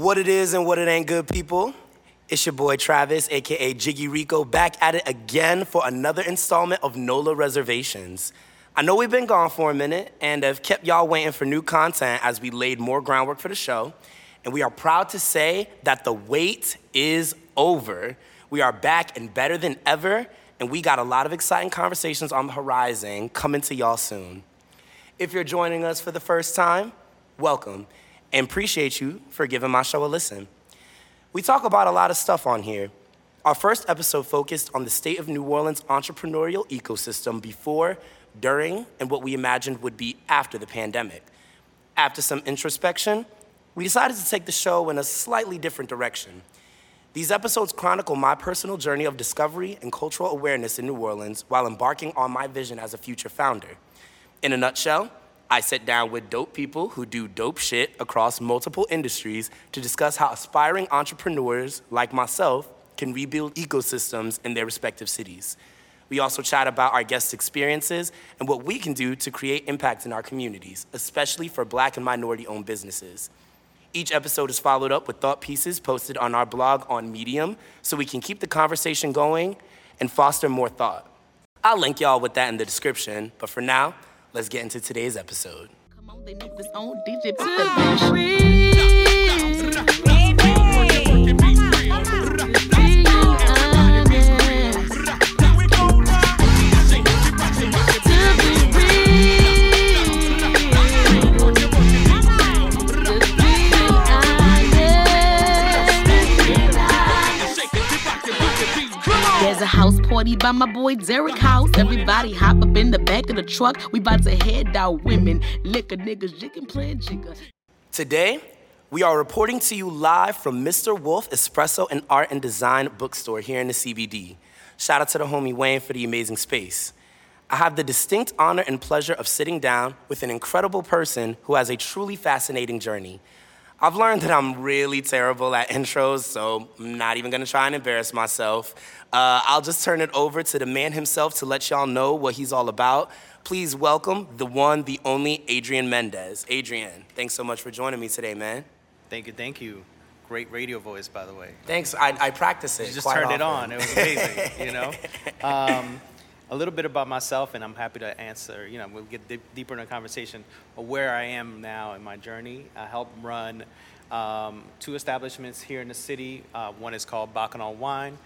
What it is and what it ain't, good people. It's your boy Travis, aka Jiggy Rico, back at it again for another installment of NOLA Reservations. I know we've been gone for a minute and have kept y'all waiting for new content as we laid more groundwork for the show. And we are proud to say that the wait is over. We are back and better than ever, and we got a lot of exciting conversations on the horizon coming to y'all soon. If you're joining us for the first time, welcome and appreciate you for giving my show a listen. We talk about a lot of stuff on here. Our first episode focused on the state of New Orleans' entrepreneurial ecosystem before, during, and what we imagined would be after the pandemic. After some introspection, we decided to take the show in a slightly different direction. These episodes chronicle my personal journey of discovery and cultural awareness in New Orleans while embarking on my vision as a future founder. In a nutshell, I sit down with dope people who do dope shit across multiple industries to discuss how aspiring entrepreneurs like myself can rebuild ecosystems in their respective cities. We also chat about our guests' experiences and what we can do to create impact in our communities, especially for black and minority owned businesses. Each episode is followed up with thought pieces posted on our blog on Medium so we can keep the conversation going and foster more thought. I'll link y'all with that in the description, but for now, let's get into today's episode. 40 by my boy Derek House. Everybody hop up in the back of the truck. We about to head out women, liquor niggas, jiggin' playing jigger. Today, we are reporting to you live from Mr. Wolf Espresso and Art and Design Bookstore here in the CBD. Shout out to the homie Wayne for the amazing space. I have the distinct honor and pleasure of sitting down with an incredible person who has a truly fascinating journey. I've learned that I'm really terrible at intros, so I'm not even gonna try and embarrass myself. Uh, I'll just turn it over to the man himself to let y'all know what he's all about. Please welcome the one, the only Adrian Mendez. Adrian, thanks so much for joining me today, man. Thank you, thank you. Great radio voice, by the way. Thanks. I, I practice it. You just turned it on. It was amazing, you know? Um, a little bit about myself, and I'm happy to answer, you know, we'll get deep, deeper in the conversation of where I am now in my journey. I help run um, two establishments here in the city. Uh, one is called Bacchanal Wine,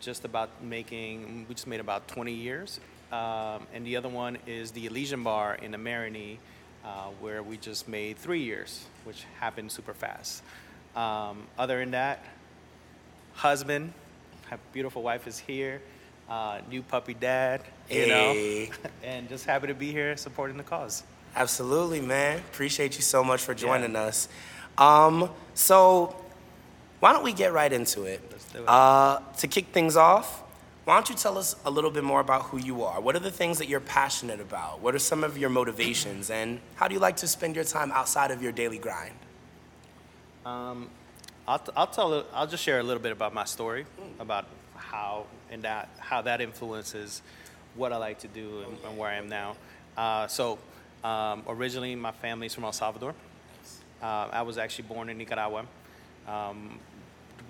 just about making, we just made about 20 years. Um, and the other one is the Elysian Bar in the Marigny, uh, where we just made three years, which happened super fast. Um, other than that, husband, have beautiful wife is here, uh, new puppy dad, you Hey. know, and just happy to be here supporting the cause. Absolutely, man. Appreciate you so much for joining us. Um, so, why don't we get right into it? Let's do it. Uh, to kick things off, why don't you tell us a little bit more about who you are? What are the things that you're passionate about? What are some of your motivations? And how do you like to spend your time outside of your daily grind? Um, I'll, t- I'll tell. I'll just share a little bit about my story, about how and that how that influences what I like to do and, and where I am now. Uh, so, um, originally, my family's from El Salvador. Uh, I was actually born in Nicaragua. Um,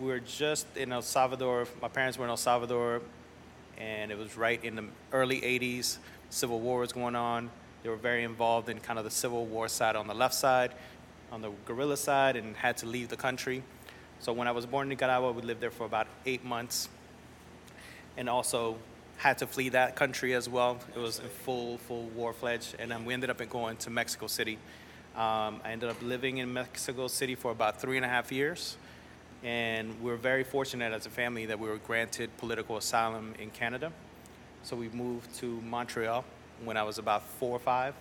we were just in El Salvador. My parents were in El Salvador, and it was right in the early 80s. Civil War was going on. They were very involved in kind of the Civil War side on the left side, on the guerrilla side, and had to leave the country. So when I was born in Nicaragua, we lived there for about eight months, and also had to flee that country as well. It was in full, full war fledged, and then we ended up going to Mexico City. Um, I ended up living in Mexico City for about three and a half years, and we were very fortunate as a family that we were granted political asylum in Canada. So we moved to Montreal when I was about four or five,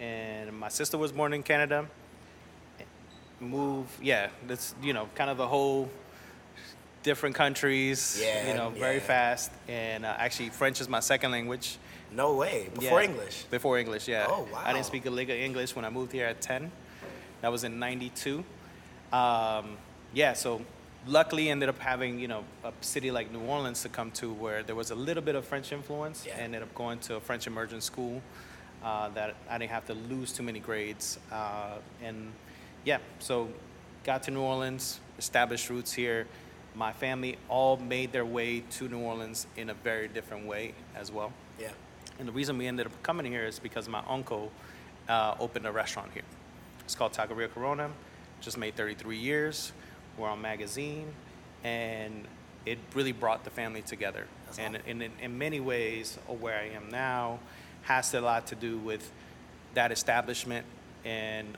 and my sister was born in Canada. Move, yeah, that's you know kind of the whole different countries, Yeah, you know, very yeah. fast. And uh, actually, French is my second language. No way. Before Yeah. English. Before English, yeah. Oh, wow. I didn't speak a lick of English when I moved here at 10. That was in 92. Um, yeah, so luckily ended up having, you know, a city like New Orleans to come to where there was a little bit of French influence. Yeah. Ended up going to a French immersion school uh, that I didn't have to lose too many grades. Uh, and yeah, so got to New Orleans, established roots here. My family all made their way to New Orleans in a very different way as well. Yeah. And the reason we ended up coming here is because my uncle uh, opened a restaurant here. It's called Taqueria Corona. Just made 33 years. We're on magazine, and it really brought the family together. That's and awesome. in, in, in many ways, where I am now has a lot to do with that establishment and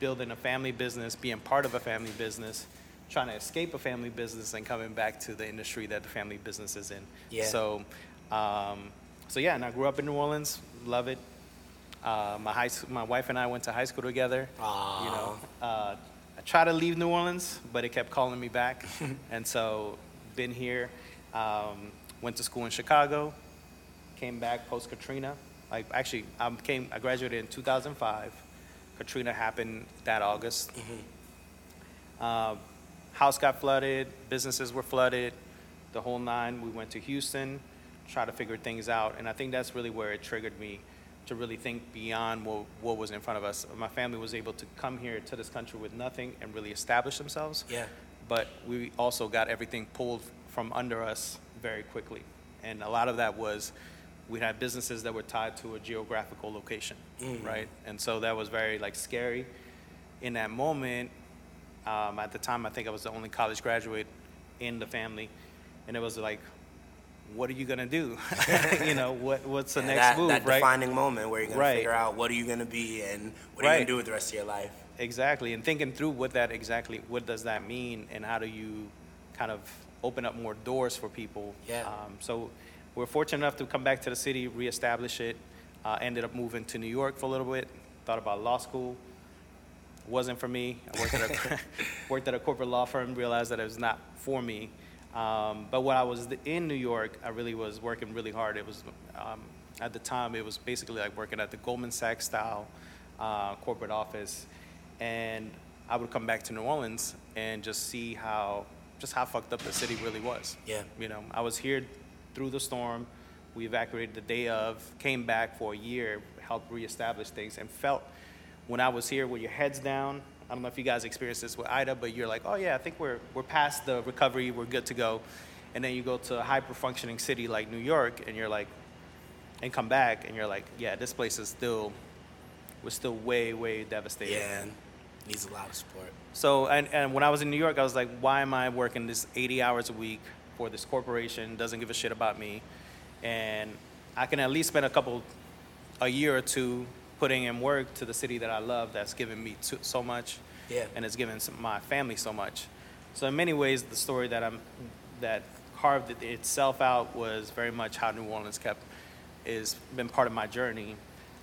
building a family business, being part of a family business, trying to escape a family business, and coming back to the industry that the family business is in. Yeah. So, um, so yeah, and I grew up in New Orleans, love it. Uh, my high, my wife and I went to high school together. Aw. You know, uh, I tried to leave New Orleans, but it kept calling me back, and so been here. Um, went to school in Chicago, came back post Katrina. Like actually, I came, I graduated in 2005. Katrina happened that August. Uh, house got flooded, businesses were flooded, the whole nine. We went to Houston, try to figure things out, and I think that's really where it triggered me to really think beyond what, what was in front of us. My family was able to come here to this country with nothing and really establish themselves. Yeah. But we also got everything pulled from under us very quickly, and a lot of that was we had businesses that were tied to a geographical location, mm. right? And so that was very like scary. In that moment, um, at the time, I think I was the only college graduate in the family, and it was like, what are you gonna do? you know, what what's the next that, move, that right? defining moment where you're gonna Right. figure out what are you gonna be and what are you gonna do with the rest of your life. Exactly, and thinking through what that exactly, what does that mean, and how do you kind of open up more doors for people? Yeah. Um, so we're fortunate enough to come back to the city, reestablish it. Uh, ended up moving to New York for a little bit. Thought about law school. Wasn't for me. I worked at a worked at a corporate law firm. Realized that it was not for me. Um, but when I was in New York, I really was working really hard. It was um, at the time it was basically like working at the Goldman Sachs style uh, corporate office, and I would come back to New Orleans and just see how just how fucked up the city really was. Yeah. You know, I was here through the storm. We evacuated the day of, came back for a year, helped reestablish things, and felt when I was here with your heads down. I don't know if you guys experienced this with Ida, but you're like, oh yeah, I think we're we're past the recovery, we're good to go. And then you go to a hyper functioning city like New York, and you're like, and come back, and you're like, yeah, this place is still, we're still way way devastated. Yeah, needs a lot of support. So, and, and when I was in New York, I was like, why am I working this 80 hours a week for this corporation? Doesn't give a shit about me. And I can at least spend a couple, a year or two putting in work to the city that I love that's given me to, so much. Yeah. And it's given some, my family so much. So in many ways, the story that I'm, that carved it itself out was very much how New Orleans kept, is been part of my journey.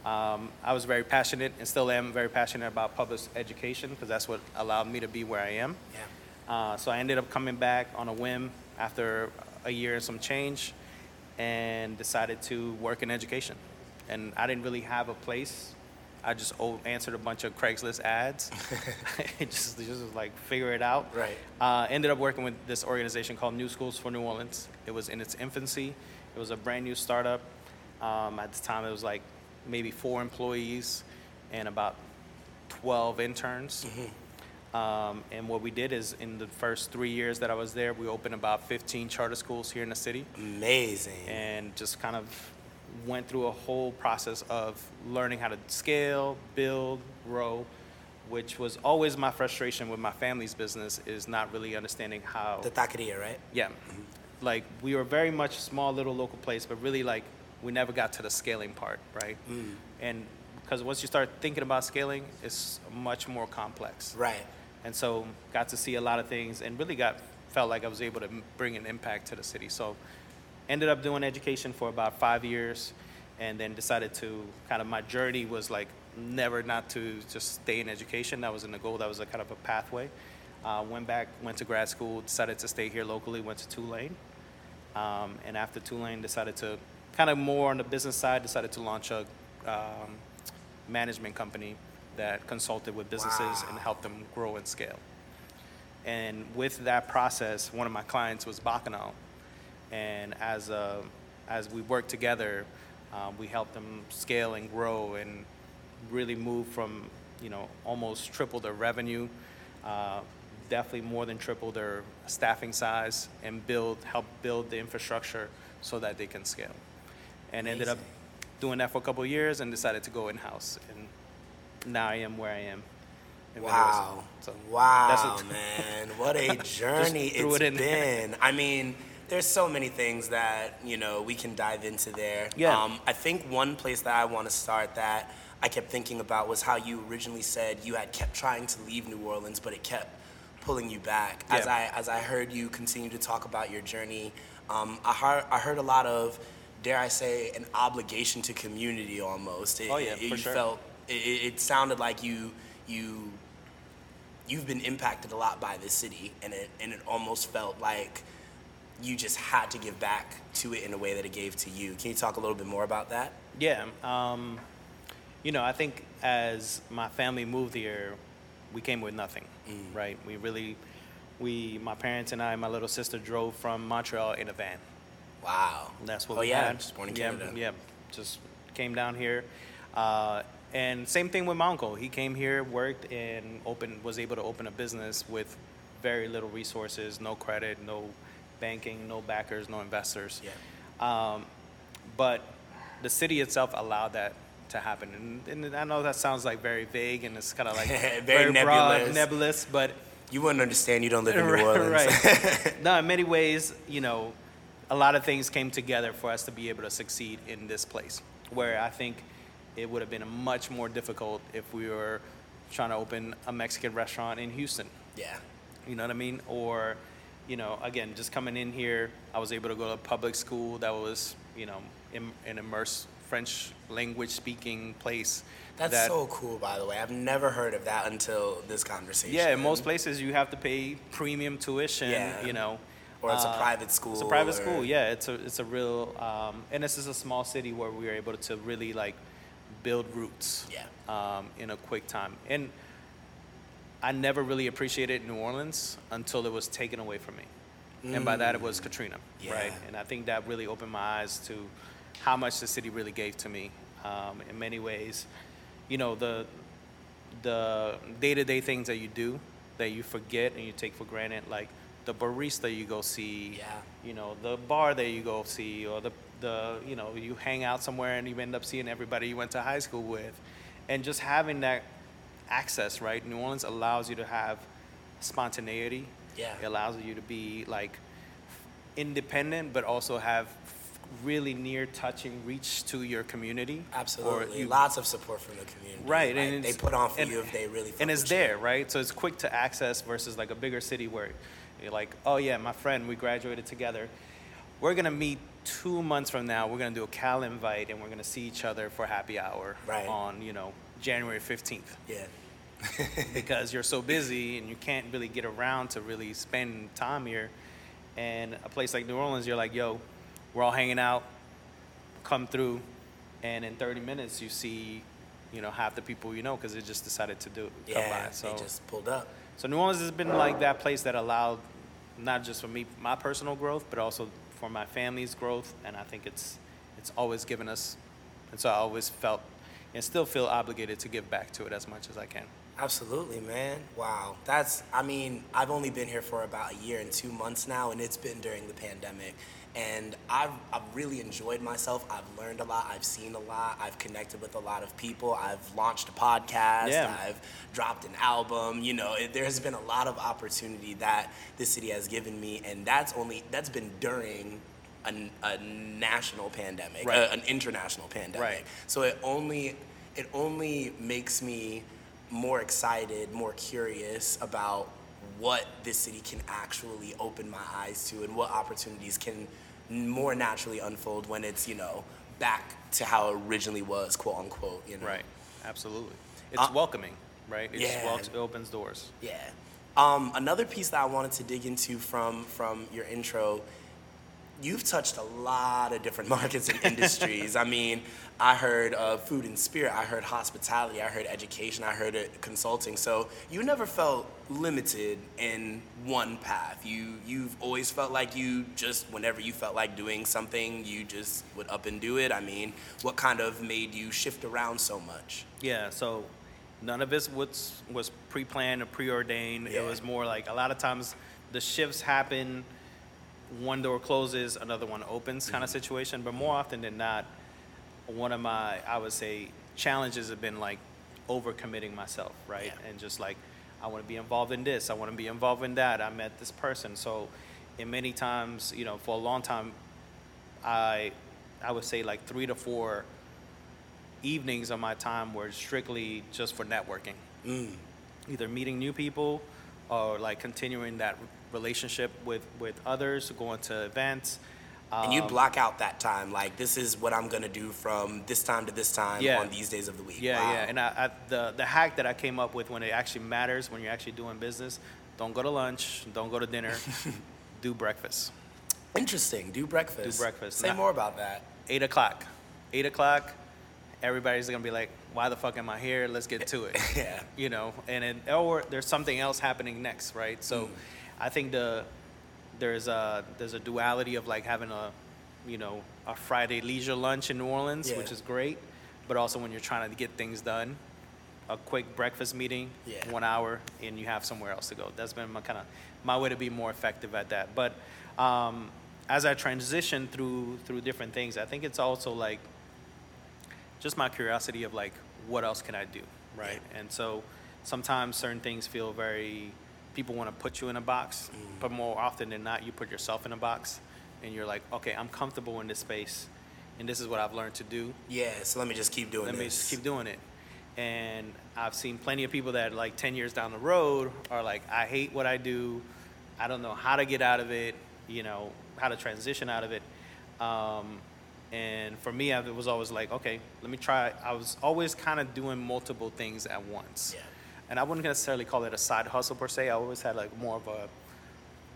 Um, I was very passionate and still am very passionate about public education because that's what allowed me to be where I am. Yeah. Uh, so I ended up coming back on a whim after a year and some change and decided to work in education. And I didn't really have a place. I just answered a bunch of Craigslist ads. it just, just was like figure it out. Right. Uh, ended up working with this organization called New Schools for New Orleans. It was in its infancy. It was a brand new startup. Um, at the time, it was like maybe four employees and about 12 interns. Um, and what we did is in the first three years that I was there, we opened about 15 charter schools here in the city Amazing. and just kind of went through a whole process of learning how to scale, build, grow, which was always my frustration with my family's business is not really understanding how the taqueria, right? yeah. Like we were very much small little local place, but really like we never got to the scaling part, right? Mm. And because once you start thinking about scaling, it's much more complex. Right. And so got to see a lot of things and really got felt like I was able to bring an impact to the city. So ended up doing education for about five years and then decided to kind of my journey was like never not to just stay in education. That wasn't a goal, that was a kind of a pathway. Uh, went back, went to grad school, decided to stay here locally, went to Tulane. Um, and after Tulane, decided to kind of more on the business side, decided to launch a um, management company that consulted with businesses and helped them grow and scale. And with that process, one of my clients was Bacchanal. And as, a, as we worked together, um, we helped them scale and grow and really move from, you know, almost triple their revenue, uh, definitely more than triple their staffing size and build help build the infrastructure so that they can scale. And ended up doing that for a couple of years and decided to go in house. And now I am where I am. Wow. So wow, that's what- man. What a journey it's it been. I mean, there's so many things that, you know, we can dive into there. Yeah. Um, I think one place that I want to start that I kept thinking about was how you originally said you had kept trying to leave New Orleans, but it kept pulling you back. Yeah. As I as I heard you continue to talk about your journey, um, I heard I heard a lot of, dare I say, an obligation to community almost. It, Oh, yeah, it- for you sure. felt it, it it sounded like you you you've been impacted a lot by this city and it and it almost felt like you just had to give back to it in a way that it gave to you. Can you talk a little bit more about that? Yeah. Um, you know, I think as my family moved here, we came with nothing, right? We really, we, my parents and I, my little sister drove from Montreal in a van. Wow. That's what oh, we yeah, had. just born in yeah, Canada. Yeah, just came down here. Uh, and same thing with my uncle. He came here, worked, and opened, was able to open a business with very little resources, no credit, no banking, no backers, no investors. Yeah. Um, but the city itself allowed that to happen. And, and I know that sounds like very vague and it's kind of like Very broad, nebulous. nebulous, but You wouldn't understand you don't live in New Orleans. right. no, in many ways, you know, a lot of things came together for us to be able to succeed in this place. Where I think it would have been much more difficult if we were trying to open a Mexican restaurant in Houston. yeah. You know what I mean? Or, you know, again, just coming in here, I was able to go to a public school that was, you know, in, an immersed French language speaking place. That's that, so cool, by the way. I've never heard of that until this conversation. Yeah, in most places you have to pay premium tuition, Yeah. you know. Or it's a Uh, private school. It's a private or- school, yeah. It's a it's a real, um, and this is a small city where we were able to really like build roots. Yeah. Um, in a quick time, and I never really appreciated New Orleans until it was taken away from me, and by that it was Katrina, right? And I think that really opened my eyes to how much the city really gave to me. Um, in many ways, you know the the day-to-day things that you do that you forget and you take for granted like the barista you go see Yeah. you know the bar that you go see or the the you know you hang out somewhere and you end up seeing everybody you went to high school with and just having that access right new orleans allows you to have spontaneity Yeah. it allows you to be like independent but also have really near touching reach to your community Absolutely. you- Lots of support from the community. Right, Like, and they put on for and- you if they really and it's with you. there, right? So it's quick to access versus like a bigger city where you're like, oh yeah, my friend, we graduated together. We're gonna meet two months from now. We're gonna do a Cal invite, and we're gonna see each other for happy hour Right. on you know January fifteenth Yeah. because you're so busy and you can't really get around to really spend time here. And a place like New Orleans, you're like, yo, we're all hanging out, come through, and in 30 minutes you see, you know, half the people you know because they just decided to do come Yeah. by. So, They just pulled up. so New Orleans has been like that place that allowed not just for me my personal growth, but also for my family's growth. And I think it's it's always given us, and so I always felt and still feel obligated to give back to it as much as I can. Absolutely, man. Wow. That's, I mean, I've only been here for about a year and two months now, and it's been during the pandemic. And I've, I've really enjoyed myself. I've learned a lot. I've seen a lot. I've connected with a lot of people. I've launched a podcast. Yeah. I've dropped an album. You know, it, there has been a lot of opportunity that this city has given me, and that's only, that's been during a, a national pandemic, Right. a- an international pandemic. Right. So it only it only makes me more excited, more curious about what this city can actually open my eyes to and what opportunities can more naturally unfold when it's, you know, back to how it originally was, quote unquote, you know. Right. Absolutely. It's Uh, welcoming, right? It just yeah. walks, it opens doors. Yeah. Um, another piece that I wanted to dig into from from your intro, you've touched a lot of different markets and industries. I mean, I heard uh, food and spirit, I heard hospitality, I heard education, I heard uh, consulting. So you never felt limited in one path. You you've always felt like you just whenever you felt like doing something, you just would up and do it. I mean, what kind of made you shift around so much? Yeah. So None of this was was pre-planned or preordained. Yeah. It was more like a lot of times the shifts happen. One door closes, another one opens, kind of Mm-hmm. situation. But more often than not, one of my I would say challenges have been like overcommitting myself, right? Yeah. And just like I want to be involved in this, I want to be involved in that. I met this person, so and many times, you know, for a long time, I I would say like three to four evenings of my time were strictly just for networking. Mm. Either meeting new people or like continuing that relationship with, with others, going to events. And you Um, block out that time, like this is what I'm gonna do from this time to this time Yeah. on these days of the week. Yeah, Wow. yeah. And I, I, the, the hack that I came up with when it actually matters, when you're actually doing business, don't go to lunch, don't go to dinner, do breakfast. Interesting. Do breakfast. Do breakfast. Say Not- more about that. Eight o'clock. Eight o'clock, everybody's gonna be like, why the fuck am I here? Let's get to it. Yeah. you know, and it, or there's something else happening next, right? So, Mm. I think the there's a there's a duality of like having a, you know, a Friday leisure lunch in New Orleans, Yeah. which is great, but also when you're trying to get things done, a quick breakfast meeting, Yeah. one hour, and you have somewhere else to go. That's been my kind of my way to be more effective at that. But um, as I transition through through different things, I think it's also like just my curiosity of like what else can I do, right? And so sometimes certain things feel very people want to put you in a box, Mm. but more often than not, you put yourself in a box, and you're like, okay, I'm comfortable in this space, and this is what I've learned to do. Yeah. So let me just keep doing it. Let this. me just keep doing it. And I've seen plenty of people that like 10 years down the road are like, I hate what I do. I don't know how to get out of it, you know, how to transition out of it. Um, and for me, I it was always like, okay, let me try. I was always kind of doing multiple things at once. Yeah. And I wouldn't necessarily call it a side hustle per se. I always had like more of a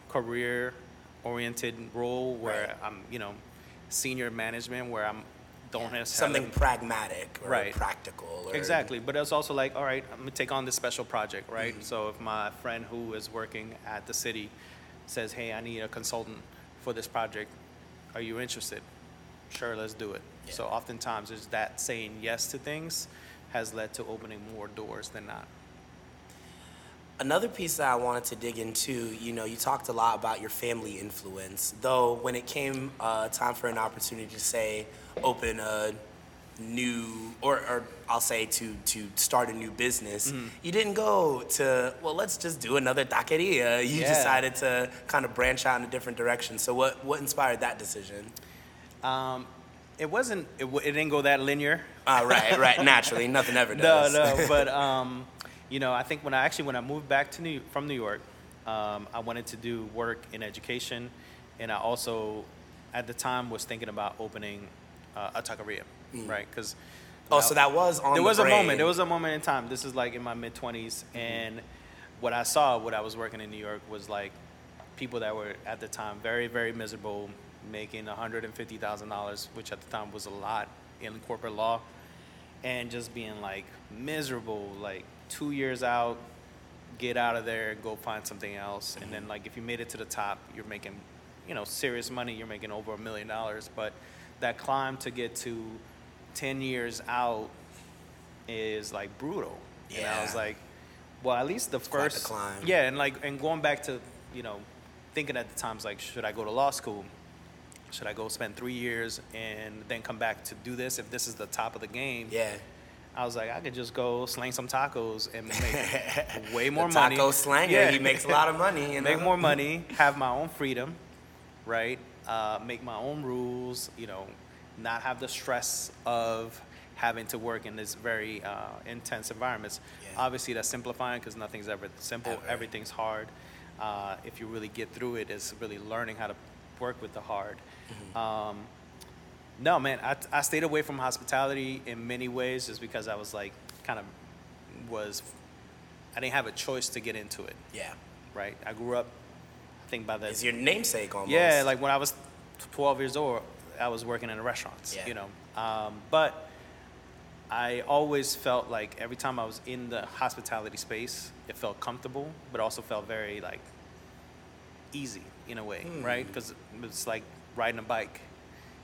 career oriented role where Right. I'm, you know, senior management where I'm don't necessarily Something pragmatic or Right. practical. Or, Exactly, but it's also like, all right, I'm gonna take on this special project, right? Mm-hmm. So if my friend who is working at the city says, hey, I need a consultant for this project, are you interested? Sure, let's do it. Yeah. So oftentimes, is that saying yes to things has led to opening more doors than not. Another piece that I wanted to dig into, you know, you talked a lot about your family influence, though when it came uh, time for an opportunity to say open a new, or, or I'll say to to start a new business, Mm-hmm. you didn't go to well, let's just do another taqueria. You Yeah. decided to kind of branch out in a different direction. So what what inspired that decision? Um, it wasn't, it, it didn't go that linear. Ah, right, right, naturally, nothing ever does. No, no, but um, you know, I think when I actually when I moved back to New from New York, um, I wanted to do work in education, and I also, at the time, was thinking about opening uh, a taqueria, right? Because oh, so that was on. there the was a moment. There was a moment in time. This is like in my mid 20s, and what I saw, what I was working in New York, was like people that were at the time very, very miserable, making $150,000, which at the time was a lot in corporate law, and just being like miserable, like two years out, get out of there, go find something else, and then like if you made it to the top, you're making, you know, serious money. You're making over a million dollars, but that climb to get to 10 years out is like brutal. And I was like, well, at least the quite the first climb. Yeah, and like and going back to, you know, thinking at the times like, should I go to law school? Should I go spend three years and then come back to do this if this is the top of the game? Yeah. I was like, I could just go slang some tacos and make way more money. Taco slanger. Yeah. He makes a lot of money. You know? make more money, have my own freedom, right? Uh, make my own rules, you know, not have the stress of having to work in this very uh, intense environments. Yeah. Obviously, that's simplifying because nothing's ever simple. Ever. Everything's hard. Uh, if you really get through it, it's really learning how to work with the hard. Mm-hmm. Um, no, man, I, I stayed away from hospitality in many ways just because I was like, kind of was, I didn't have a choice to get into it, Yeah. right? I grew up, I think by the It's your namesake almost. yeah, like when I was 12 years old, I was working in the restaurants, Yeah. you know. Um, but I always felt like every time I was in the hospitality space, it felt comfortable, but also felt very like easy in a way, Hmm. right? Because it's like riding a bike.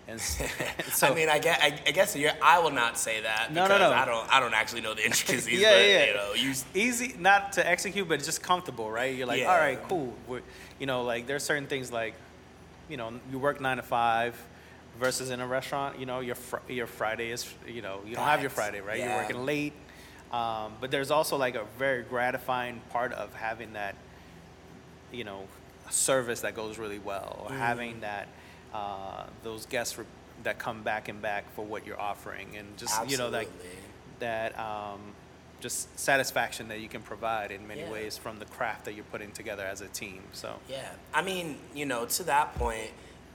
And s- I mean, I guess, I, I guess I will not say that No, no, because no. I don't I don't actually know the intricacies. yeah, but, yeah. You know, you easy not to execute, but it's just comfortable, right? You're like, Yeah. all right, cool. We're, you know, like there's certain things like, you know, you work nine to five versus in a restaurant. You know, your fr- your Friday is, you know, you don't have your Friday, right? Yeah. You're working late. Um, but there's also like a very gratifying part of having that, you know, service that goes really well, Mm. or having that uh, those guests re- that come back and back for what you're offering, and just you know like that um, just satisfaction that you can provide in many Yeah. ways from the craft that you're putting together as a team. So Yeah, I mean, you know, to that point,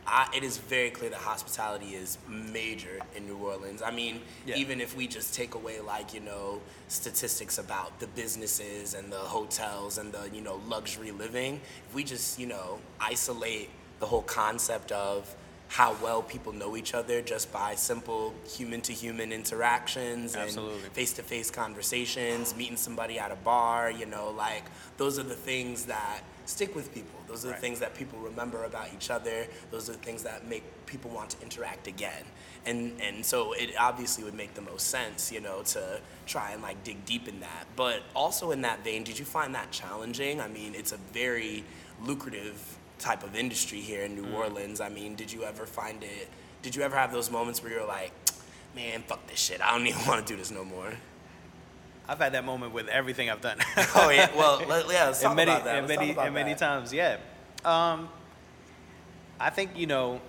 I, it is very clear that hospitality is major in New Orleans. I mean, Yeah. even if we just take away like you know statistics about the businesses and the hotels and the you know luxury living, if we just you know isolate the whole concept of how well people know each other just by simple human to human interactions Absolutely. and face to face conversations, meeting somebody at a bar, you know, like those are the things that stick with people. Those are the Right. things that people remember about each other. Those are the things that make people want to interact again. And and so it obviously would make the most sense, you know, to try and like dig deep in that. But also in that vein, did you find that challenging? I mean, it's a very lucrative type of industry here in New Mm. Orleans. I mean, did you ever find it did you ever have those moments where you're like, man, fuck this shit. I don't even want to do this no more. I've had that moment with everything I've done. Oh yeah, well, let, yeah, let's talk and many, about that. and Let's many, and many that. times, yeah. Um, I think you know,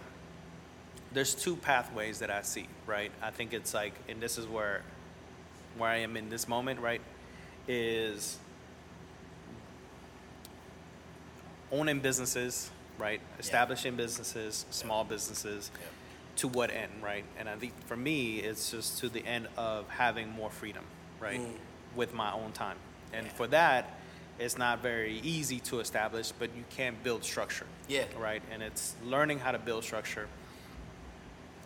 there's two pathways that I see, right? I think it's like, and this is where, where I am in this moment, right, is owning businesses, right? Establishing businesses, small businesses. Yep. To what end, right? And I think for me, it's just to the end of having more freedom, right, Mm. with my own time. And Yeah. for that, it's not very easy to establish, but you can build structure. Yeah. Right. And it's learning how to build structure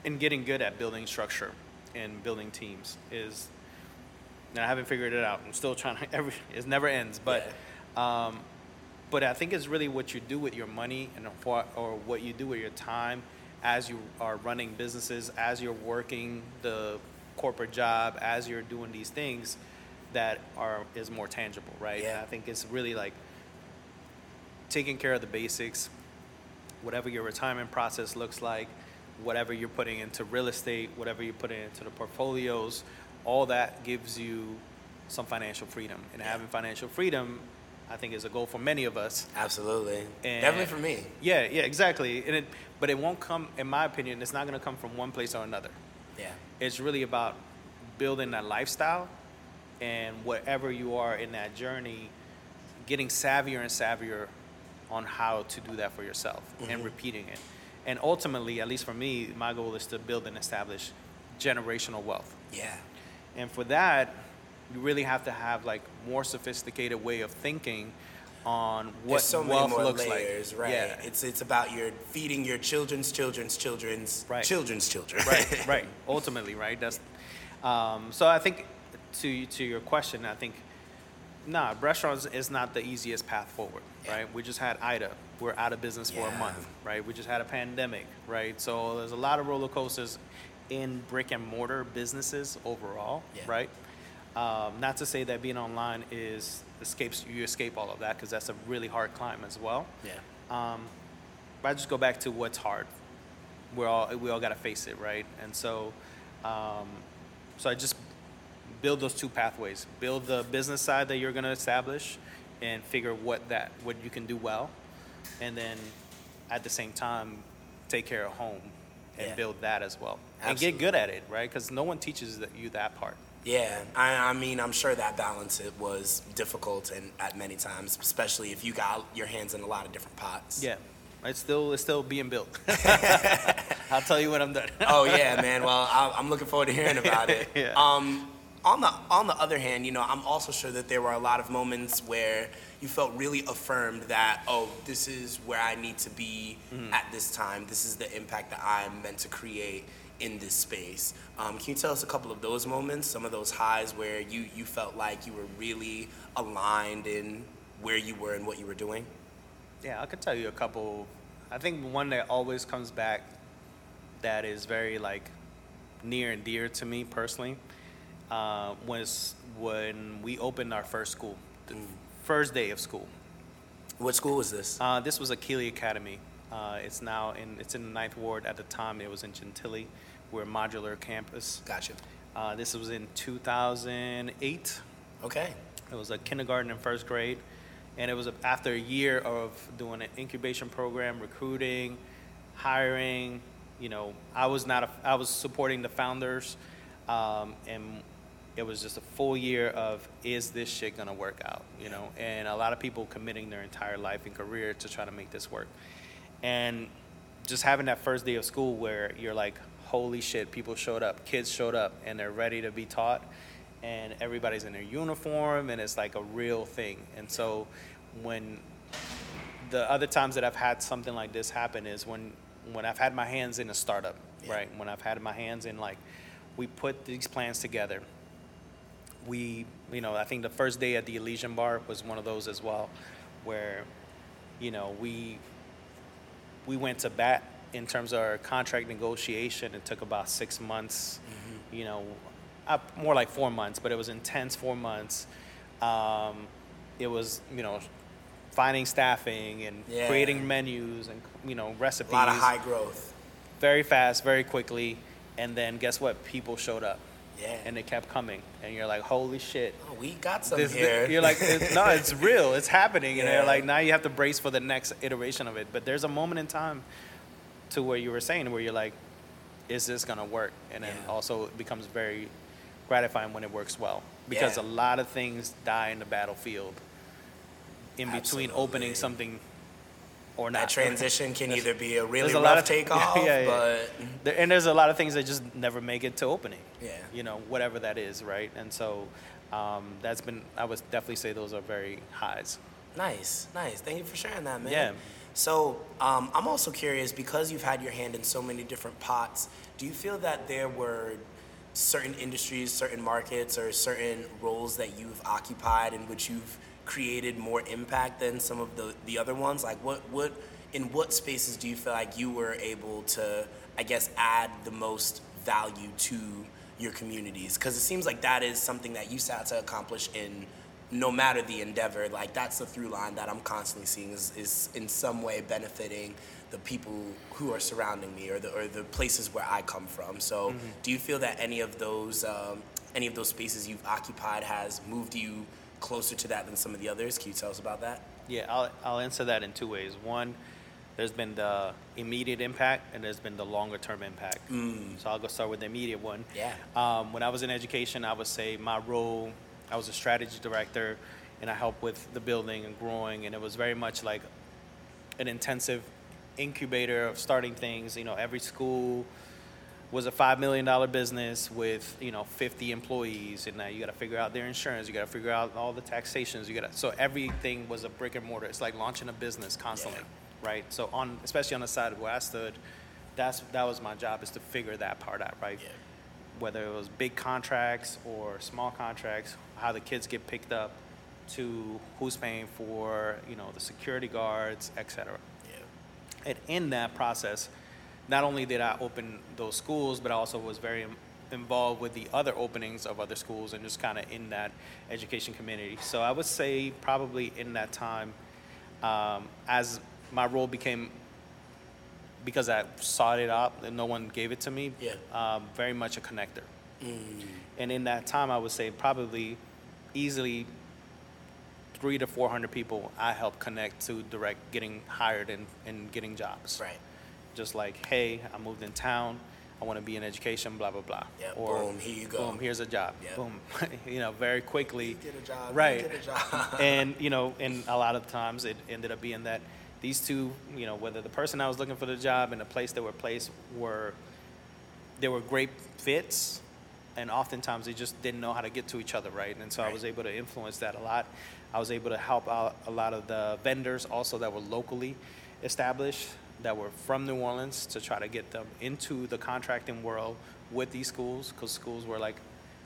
and getting good at building structure and building teams is. And I haven't figured it out. I'm still trying to. Every it never ends, but. Um, but I think it's really what you do with your money and what, or what you do with your time as you are running businesses, as you're working the corporate job, as you're doing these things that are is more tangible, right? Yeah. And I think it's really like taking care of the basics, whatever your retirement process looks like, whatever you're putting into real estate, whatever you're putting into the portfolios, all that gives you some financial freedom. And Yeah. having financial freedom, I think, is a goal for many of us. Absolutely, And- definitely for me. Yeah, yeah, exactly. And it, but it won't come, in my opinion, it's not going to come from one place or another. Yeah, It's really about building that lifestyle, and wherever you are in that journey, getting savvier and savvier on how to do that for yourself and mm-hmm. repeating it. And ultimately, at least for me, my goal is to build and establish generational wealth. yeah, And for that, you really have to have like more sophisticated way of thinking on what There's so many wealth more looks layers, like. right? Yeah. It's it's about your feeding your children's children's children's Right. children's children. right, right. Ultimately, right. That's um, so. I think to to your question, I think nah, restaurants is not the easiest path forward, Yeah. right? We just had Ida. We're out of business for a month, right? We just had a pandemic, right? So there's a lot of roller coasters in brick and mortar businesses overall, Yeah. right? Um, not to say that being online is escapes you escape all of that because that's a really hard climb as well. yeah, Um, but I just go back to what's hard. We're all we all got to face it, right? And so, um, so I just build those two pathways. Build the business side that you're going to establish, and figure what that what you can do well, and then at the same time take care of home and Yeah. build that as well, and get good at it, right? Because no one teaches you that part. Yeah. I, I mean, I'm sure that balance it was difficult and at many times, especially if you got your hands in a lot of different pots. Yeah, it's still it's still being built. I'll tell you when I'm done. oh yeah, man. Well, I- I'm looking forward to hearing about it. Yeah. Um, on the on the other hand, you know, I'm also sure that there were a lot of moments where you felt really affirmed that, oh, this is where I need to be Mm-hmm. at this time. This is the impact that I'm meant to create in this space. Um, can you tell us a couple of those moments, some of those highs where you you felt like you were really aligned in where you were and what you were doing? Yeah, I could tell you a couple. I think one that always comes back that is very like near and dear to me personally uh, was when we opened our first school, the first day of school. What school was this? Uh, this was Akili Academy. Uh, it's now in it's in the ninth ward. At the time, it was in Gentilly. We're a modular campus. Gotcha. Uh, this was in 2008. Okay. It was a kindergarten and first grade, and it was after a year of doing an incubation program, recruiting, hiring. You know, I was not a, I was supporting the founders, um, and it was just a full year of is this shit gonna work out? You know, and a lot of people committing their entire life and career to try to make this work, and just having that first day of school where you're like, holy shit, people showed up, kids showed up, and they're ready to be taught, and everybody's in their uniform, and it's like a real thing. And so, when the other times that I've had something like this happen is when when I've had my hands in a startup, right? When I've had my hands in like, we put these plans together. We, you know, I think the first day at the Elysian Bar was one of those as well, where, you know, we we went to bat in terms of our contract negotiation. It took about six months, you know, up more like four months, but it was intense four months. Um, it was, you know, finding staffing and Yeah. creating menus and you know recipes. A lot of high growth. Very fast, very quickly, and then guess what? People showed up. Yeah. And they kept coming, and you're like, holy shit. Oh, we got some This- here. You're like, it's, no, it's real. It's happening. And Yeah. they're like, now you have to brace for the next iteration of it. But there's a moment in time to where you were saying where you're like, is this going to work? And then Yeah. also it becomes very gratifying when it works well. Because Yeah. a lot of things die in the battlefield in between opening something or not. that transition can either be a really a lot rough of- takeoff, yeah, yeah. but There, and there's a lot of things that just never make it to opening. Yeah. You know, whatever that is, right? And so um, that's been, I would definitely say those are very highs. Nice, nice. Thank you for sharing that, man. Yeah. So um, I'm also curious because you've had your hand in so many different pots. Do you feel that there were certain industries, certain markets, or certain roles that you've occupied in which you've created more impact than some of the, the other ones? Like, what what in what spaces do you feel like you were able to, I guess, add the most value to your communities? Because it seems like that is something that you set out to accomplish in no matter the endeavor, like that's the through line that I'm constantly seeing is, is in some way benefiting the people who are surrounding me or the or the places where I come from. So, do you feel that any of those um, any of those spaces you've occupied has moved you closer to that than some of the others? Can you tell us about that? Yeah, I'll, I'll answer that in two ways. One, there's been the immediate impact, and there's been the longer term impact. So I'll go start with the immediate one. Yeah. Um, when I was in education, I would say my role, I was a strategy director, and I helped with the building and growing, and it was very much like an intensive incubator of starting things. You know, every school was a five million dollar business with you know 50 employees, and now you got to figure out their insurance. You got to figure out all the taxations. You got to so everything was a brick and mortar. It's like launching a business constantly, right? So on especially on the side of where I stood, that's that was my job is to figure that part out, right? Yeah. Whether it was big contracts or small contracts, how the kids get picked up, to who's paying for you know the security guards, et cetera. Yeah. And in that process, not only did I open those schools, but I also was very involved with the other openings of other schools and just kind of in that education community. So I would say probably in that time, um, as my role became, because I sought it out and no one gave it to me, Yeah. um, very much a connector. And in that time, I would say probably easily three to 400 people I helped connect to direct getting hired and, and getting jobs Right. just like, hey, I moved in town, I want to be in education, blah blah blah. Yeah, boom, here you go. Boom, here's a job. Yeah. Boom, you know, very quickly. Get a job. Right. Get a job. and you know, and a lot of times it ended up being that these two, you know, whether the person I was looking for the job and the place they were placed were, they were great fits, and oftentimes they just didn't know how to get to each other, right? And so I was able to influence that a lot. I was able to help out a lot of the vendors also that were locally established, that were from New Orleans, to try to get them into the contracting world with these schools, because schools were like,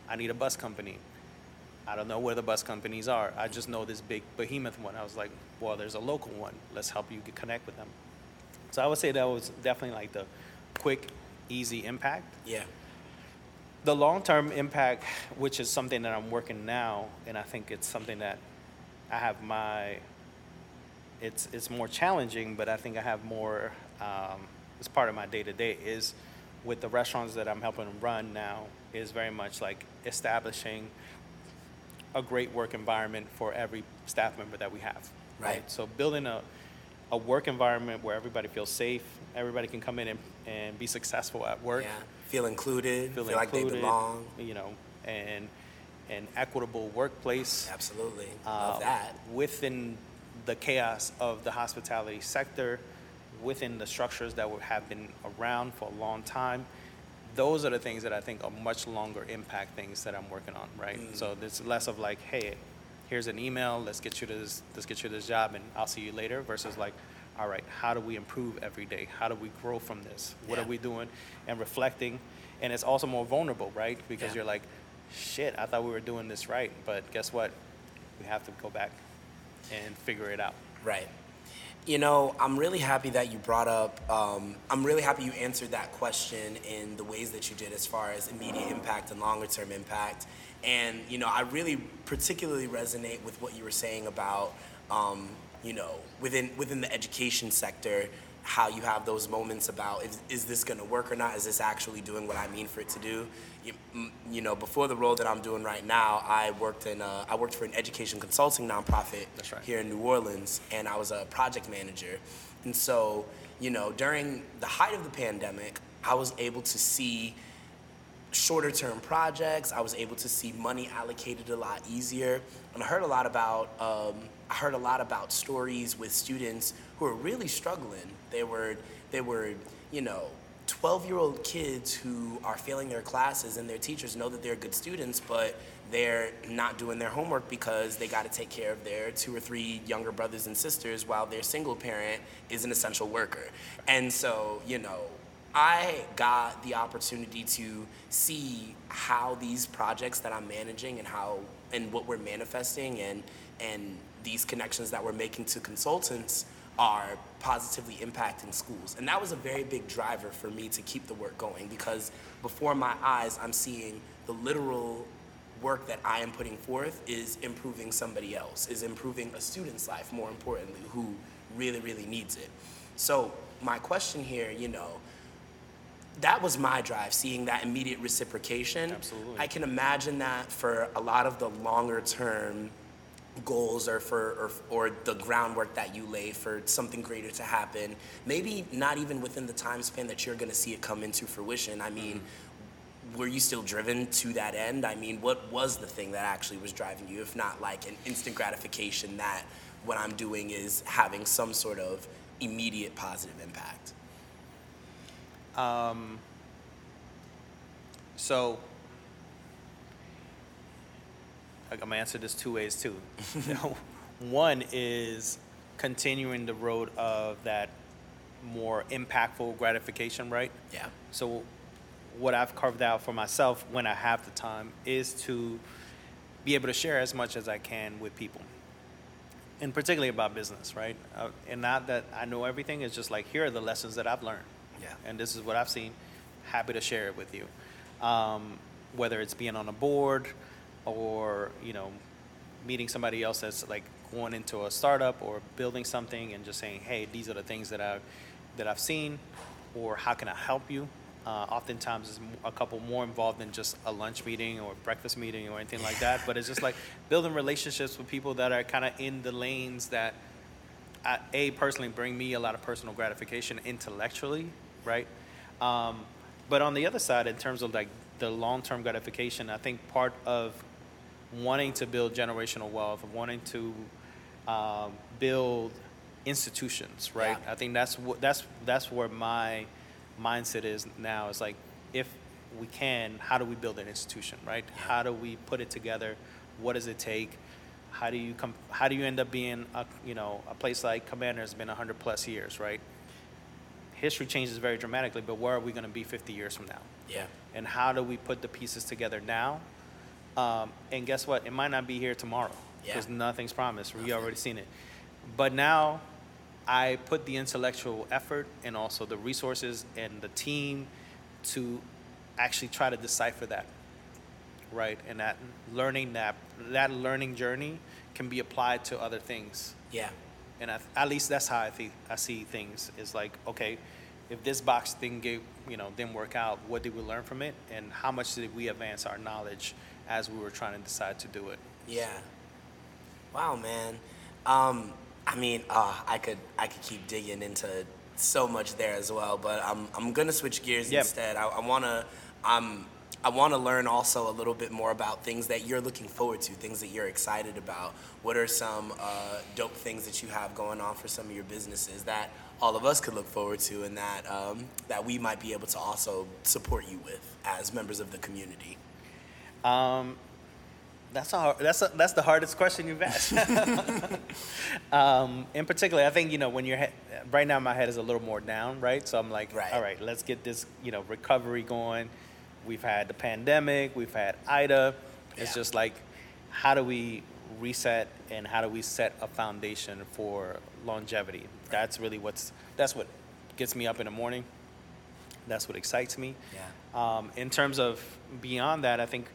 I need a bus company. I don't know where the bus companies are. I just know this big behemoth one. I was like, well, there's a local one. Let's help you get connect with them. So I would say that was definitely like the quick easy impact. Yeah. The long term impact, which is something that I'm working now, and I think it's something that I have my. It's it's more challenging, but I think I have more. Um, as part of my day to day is with the restaurants that I'm helping run now is very much like establishing a great work environment for every staff member that we have. Right. So building a, a work environment where everybody feels safe, everybody can come in and, and be successful at work. Yeah. Feel included. Feel, Feel, like they belong. You know, and an equitable workplace. Absolutely. Love um, that. Within the chaos of the hospitality sector, within the structures that have been around for a long time, those are the things that I think are much longer impact things that I'm working on, right? Mm. So it's less of like, hey, here's an email, let's get you to this, let's get you this job, and I'll see you later, versus like, all right, how do we improve every day? How do we grow from this? What Yeah. are we doing? And reflecting, and it's also more vulnerable, right? Because Yeah. you're like, shit, I thought we were doing this right, but guess what? We have to go back and figure it out. Right. You know, I'm really happy that you brought up, um, I'm really happy you answered that question in the ways that you did as far as immediate impact and longer term impact. And, you know, I really particularly resonate with what you were saying about, um, you know, within, within the education sector, how you have those moments about is, is this going to work or not? Is this actually doing what I mean for it to do? You, you know, before the role that I'm doing right now, I worked in uh, I worked for an education consulting nonprofit That's right. here in New Orleans, and I was a project manager. And so, you know, during the height of the pandemic, I was able to see shorter term projects. I was able to see money allocated a lot easier, and I heard a lot about um, I heard a lot about stories with students who were really struggling. They were they were you know. 12 year old kids who are failing their classes and their teachers know that they're good students, but they're not doing their homework because they got to take care of their two or three younger brothers and sisters while their single parent is an essential worker. And so, you know, I got the opportunity to see how these projects that I'm managing and how and what we're manifesting and and these connections that we're making to consultants are positively impacting schools. And that was a very big driver for me to keep the work going because before my eyes I'm seeing the literal work that I am putting forth is improving somebody else, is improving a student's life more importantly who really really needs it. So, my question here, you know, that was my drive, seeing that immediate reciprocation. Absolutely. I can imagine that for a lot of the longer term goals or for or, or the groundwork that you lay for something greater to happen. Maybe not even within the time span that you're going to see it come into fruition. I mean, were you still driven to that end? I mean, what was the thing that actually was driving you, if not like an instant gratification that what I'm doing is having some sort of immediate positive impact? um, So I'm gonna answer this two ways too. One is continuing the road of that more impactful gratification, right? Yeah. So what I've carved out for myself when I have the time is to be able to share as much as I can with people. And particularly about business, right? Uh, and not that I know everything, it's just like here are the lessons that I've learned. Yeah. And this is what I've seen. Happy to share it with you. Um, whether it's being on a board or, you know, meeting somebody else that's like going into a startup or building something and just saying, hey, these are the things that I've, that I've seen or how can I help you? Uh, oftentimes it's a couple more involved than just a lunch meeting or breakfast meeting or anything like that. But it's just like building relationships with people that are kind of in the lanes that I, a personally bring me a lot of personal gratification intellectually, right? Um, but on the other side, in terms of like the long-term gratification, I think part of wanting to build generational wealth, wanting to um, build institutions, right? Yeah. I think that's what that's that's where my mindset is now. Is like if we can, how do we build an institution, right? How do we put it together? What does it take? How do you come? How do you end up being a you know a place like Commander has been 100 plus years, right? History changes very dramatically, but where are we going to be 50 years from now? Yeah. and how do we put the pieces together now? Um, and guess what? It might not be here tomorrow Yeah. because nothing's promised. We already seen it. But now, I put the intellectual effort and also the resources and the team to actually try to decipher that, right? And that learning that that learning journey can be applied to other things. Yeah. And I, at least that's how I think I see things. Is like, okay, if this box thing gave, you know, didn't work out, what did we learn from it, and how much did we advance our knowledge as we were trying to decide to do it? Yeah. Wow, man. Um, I mean, uh, I could I could keep digging into so much there as well, but I'm I'm gonna switch gears Yep. instead. I, I wanna um I wanna learn also a little bit more about things that you're looking forward to, things that you're excited about. What are some uh, dope things that you have going on for some of your businesses that all of us could look forward to, and that um, that we might be able to also support you with as members of the community? Um, that's a that's a, that's the hardest question you've asked. um, in particular, I think you know when you're he- right now my head is a little more down, right? So I'm like, Right. all right, let's get this you know recovery going. We've had the pandemic, we've had Ida. It's Yeah. just like, how do we reset and how do we set a foundation for longevity? That's really what's that's what gets me up in the morning. That's what excites me. Yeah. Um, in terms of beyond that, I think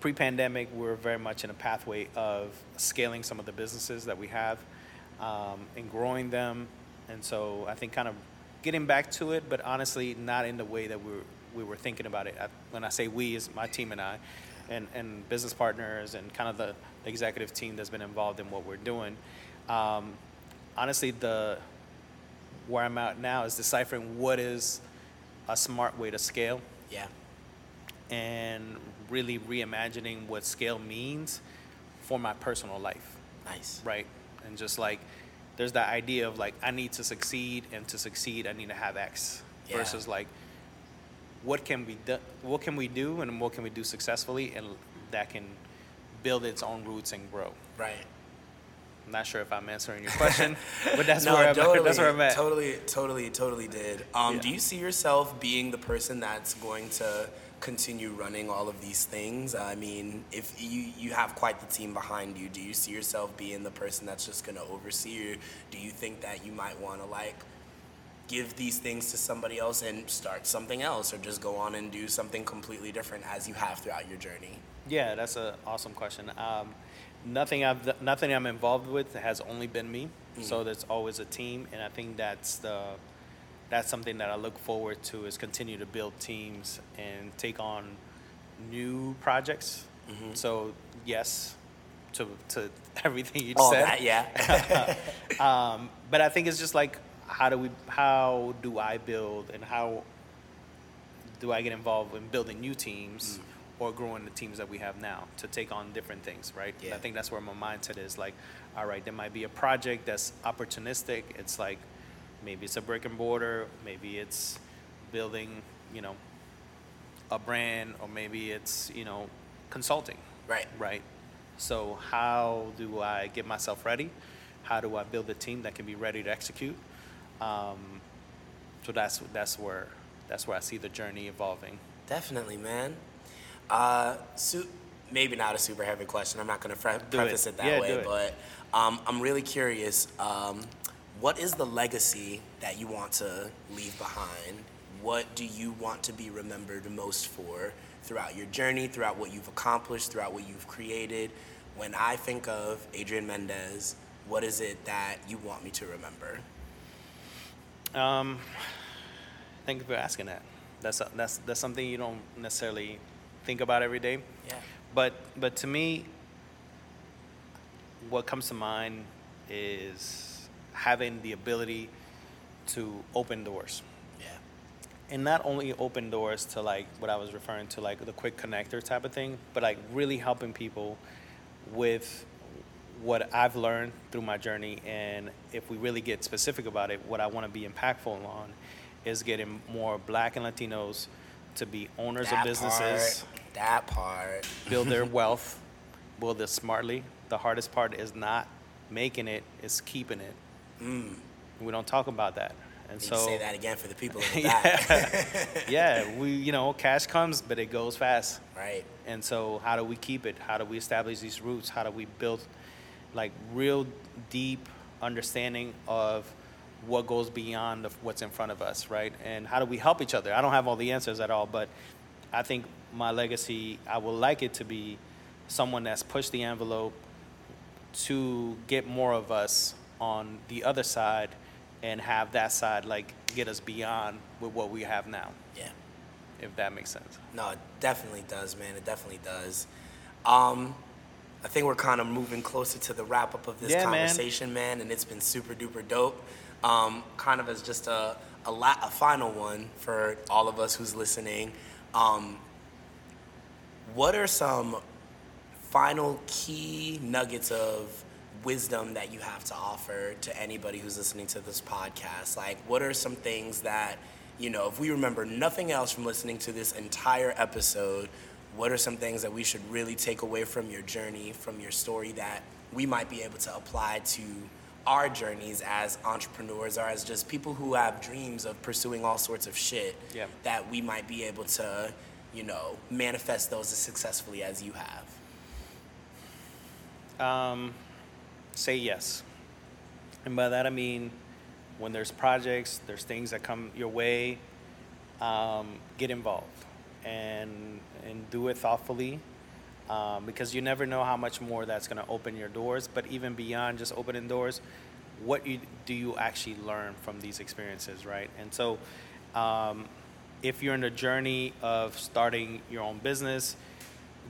pre-pandemic we're very much in a pathway of scaling some of the businesses that we have um, and growing them, and so I think kind of getting back to it, but honestly not in the way that we were, we were thinking about it. I, when I say we, is my team and I, and and business partners and kind of the executive team that's been involved in what we're doing. Um, honestly, the where I'm at now is deciphering what is a smart way to scale Yeah. and really reimagining what scale means for my personal life, Nice. right? And just like there's that idea of like I need to succeed, and to succeed I need to have X, Yeah. versus like what can we do, what can we do, and what can we do successfully, and that can build its own roots and grow. Right. I'm not sure if I'm answering your question, but that's no, where I'm totally, that's where I'm at. Totally, totally, totally did. Um, Yeah. Do you see yourself being the person that's going to continue running all of these things? I mean, if you you have quite the team behind you, do you see yourself being the person that's just going to oversee, or do you think that you might want to like give these things to somebody else and start something else, or just go on and do something completely different as you have throughout your journey? Yeah, that's an awesome question. Um, nothing I've nothing I'm involved with has only been me. So there's always a team, and I think that's the that's something that I look forward to is continue to build teams and take on new projects. So yes, to to everything you All said. that, yeah. Um, but I think it's just like how do we how do I build and how do I get involved in building new teams Mm. or growing the teams that we have now to take on different things, right? Yeah. I think that's where my mindset is like, all right, there might be a project that's opportunistic. It's like maybe it's a brick and mortar, maybe it's building, you know, a brand, or maybe it's, you know, consulting right. right? So how do I get myself ready? How do I build a team that can be ready to execute? Um, so that's that's where that's where I see the journey evolving. Definitely, man. Uh, su- maybe not a super heavy question. I'm not going to pre- preface it. it, that Yeah, way, but um, I'm really curious. Um, what is the legacy that you want to leave behind? What do you want to be remembered most for throughout your journey, throughout what you've accomplished, throughout what you've created? When I think of Adrian Mendez, what is it that you want me to remember? Um, thank you for asking that. That's that's that's something you don't necessarily think about every day. Yeah. But but to me, what comes to mind is having the ability to open doors. Yeah. and not only open doors to like what I was referring to, like the quick connector type of thing, but like really helping people with what I've learned through my journey. And if we really get specific about it, what I want to be impactful on is getting more Black and Latinos to be owners That of businesses, Part, that part. build their wealth, build it smartly. The hardest part is not making it; it's keeping it. Mm. We don't talk about that, and so say that again for the people the Yeah. yeah, we you know cash comes, but it goes fast. right. And so, how do we keep it? How do we establish these roots? How do we build like real deep understanding of what goes beyond of what's in front of us, right? And how do we help each other? I don't have all the answers at all, but I think my legacy, I would like it to be someone that's pushed the envelope to get more of us on the other side and have that side like get us beyond with what we have now, Yeah. if that makes sense. No, it definitely does, man. It definitely does. Um, I think we're kind of moving closer to the wrap up of this Yeah, man. conversation, man. and it's been super duper dope. Um, kind of as just a a, la- a final one for all of us who's listening. Um, what are some final key nuggets of wisdom that you have to offer to anybody who's listening to this podcast? Like, what are some things that, you know, if we remember nothing else from listening to this entire episode, what are some things that we should really take away from your journey, from your story that we might be able to apply to our journeys as entrepreneurs or as just people who have dreams of pursuing all sorts of shit Yeah. that we might be able to, you know, manifest those as successfully as you have? Um, say yes. And by that I mean when there's projects, there's things that come your way, um, get involved and and do it thoughtfully. Um, because you never know how much more that's going to open your doors. But even beyond just opening doors, what you, do you actually learn from these experiences, right? And so, um, if you're in the journey of starting your own business,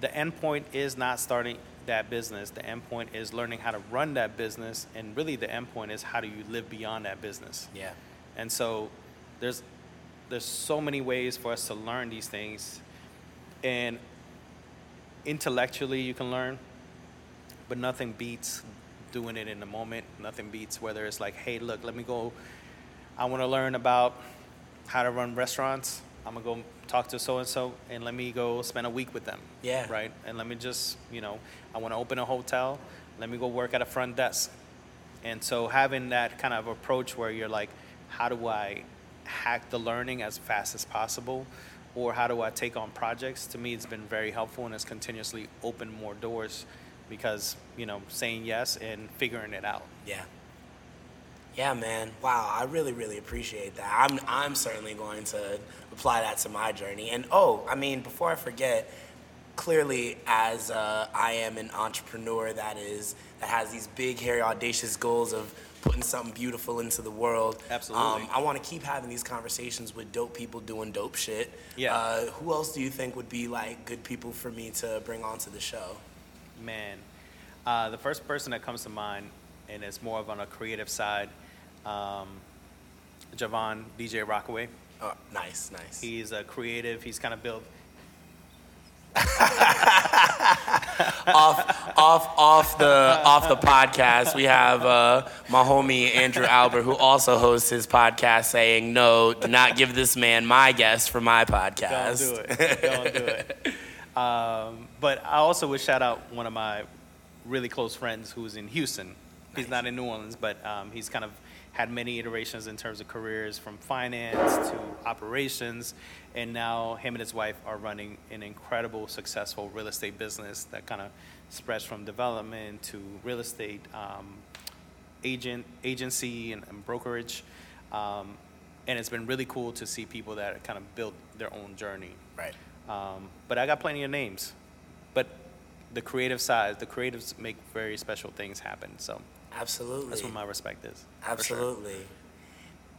the end point is not starting that business. The end point is learning how to run that business, and really the end point is how do you live beyond that business. Yeah. And so there's there's so many ways for us to learn these things. And intellectually you can learn, but nothing beats doing it in the moment. Nothing beats whether it's like, hey, look, let me go I want to learn about how to run restaurants. I'm gonna go talk to so and so, and let me go spend a week with them. Yeah. Right. And let me just, you know, I want to open a hotel. Let me go work at a front desk. And so having that kind of approach where you're like, how do I hack the learning as fast as possible, or how do I take on projects? To me, it's been very helpful, and it's continuously opened more doors because you know saying yes and figuring it out. Yeah. Yeah, man. Wow, I really, really appreciate that. I'm, I'm certainly going to apply that to my journey. And oh, I mean, before I forget, clearly, as uh, I am an entrepreneur that is that has these big, hairy, audacious goals of putting something beautiful into the world. Absolutely. Um, I want to keep having these conversations with dope people doing dope shit. Yeah. Uh, who else do you think would be like good people for me to bring onto the show? Man, uh, the first person that comes to mind, and it's more of on a creative side, um, Javon DJ Rockaway. Oh, nice, nice. He's a creative. He's kind of built. off off off the off the podcast we have uh, my homie andrew albert who also hosts his podcast saying no do not give this man my guest for my Don't podcast do it. Don't do it. Um, but I also would shout out one of my really close friends who's in Houston. He's not in New Orleans, but um, he's kind of had many iterations in terms of careers from finance to operations. And now him and his wife are running an incredible, successful real estate business that kind of spreads from development to real estate um, agent agency and, and brokerage. Um, and it's been really cool to see people that kind of built their own journey. right Um, but I got plenty of names. But the creative side, the creatives make very special things happen. So absolutely that's what my respect is. for sure. Absolutely.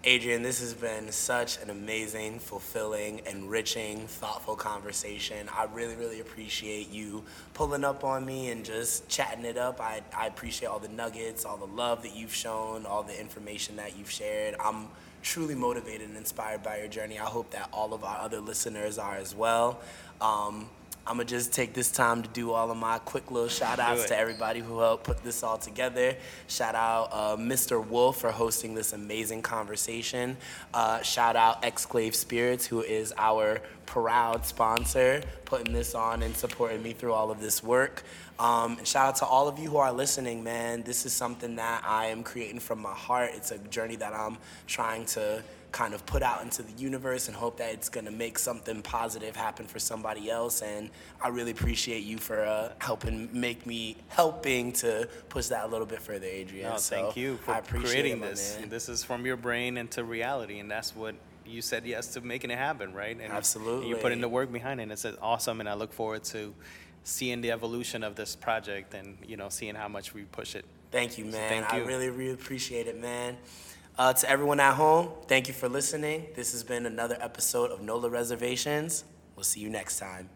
Adrian, this has been such an amazing, fulfilling, enriching, thoughtful conversation. I really, really appreciate you pulling up on me and just chatting it up. I, I appreciate all the nuggets, all the love that you've shown, all the information that you've shared. I'm truly motivated and inspired by your journey. I hope that all of our other listeners are as well. Um, I'm gonna just take this time to do all of my quick little shout outs to everybody who helped put this all together. Shout out uh, Mr. Wolf for hosting this amazing conversation. Uh, shout out Exclave Spirits, who is our proud sponsor, putting this on and supporting me through all of this work. Um, and shout out to all of you who are listening, man. This is something that I am creating from my heart. It's a journey that I'm trying to kind of put out into the universe and hope that it's going to make something positive happen for somebody else. And I really appreciate you for uh, helping make me helping to push that a little bit further, Adrian. No, So thank you for I appreciate creating it, this. man. This is from your brain into reality, and that's what you said yes to making it happen, right? And Absolutely. You put in the work behind it. and It's awesome, and I look forward to seeing the evolution of this project, and you know, seeing how much we push it. Thank you, man. thank you. I really, really appreciate it, man. Uh, to everyone at home, thank you for listening. This has been another episode of NOLA Reservations. We'll see you next time.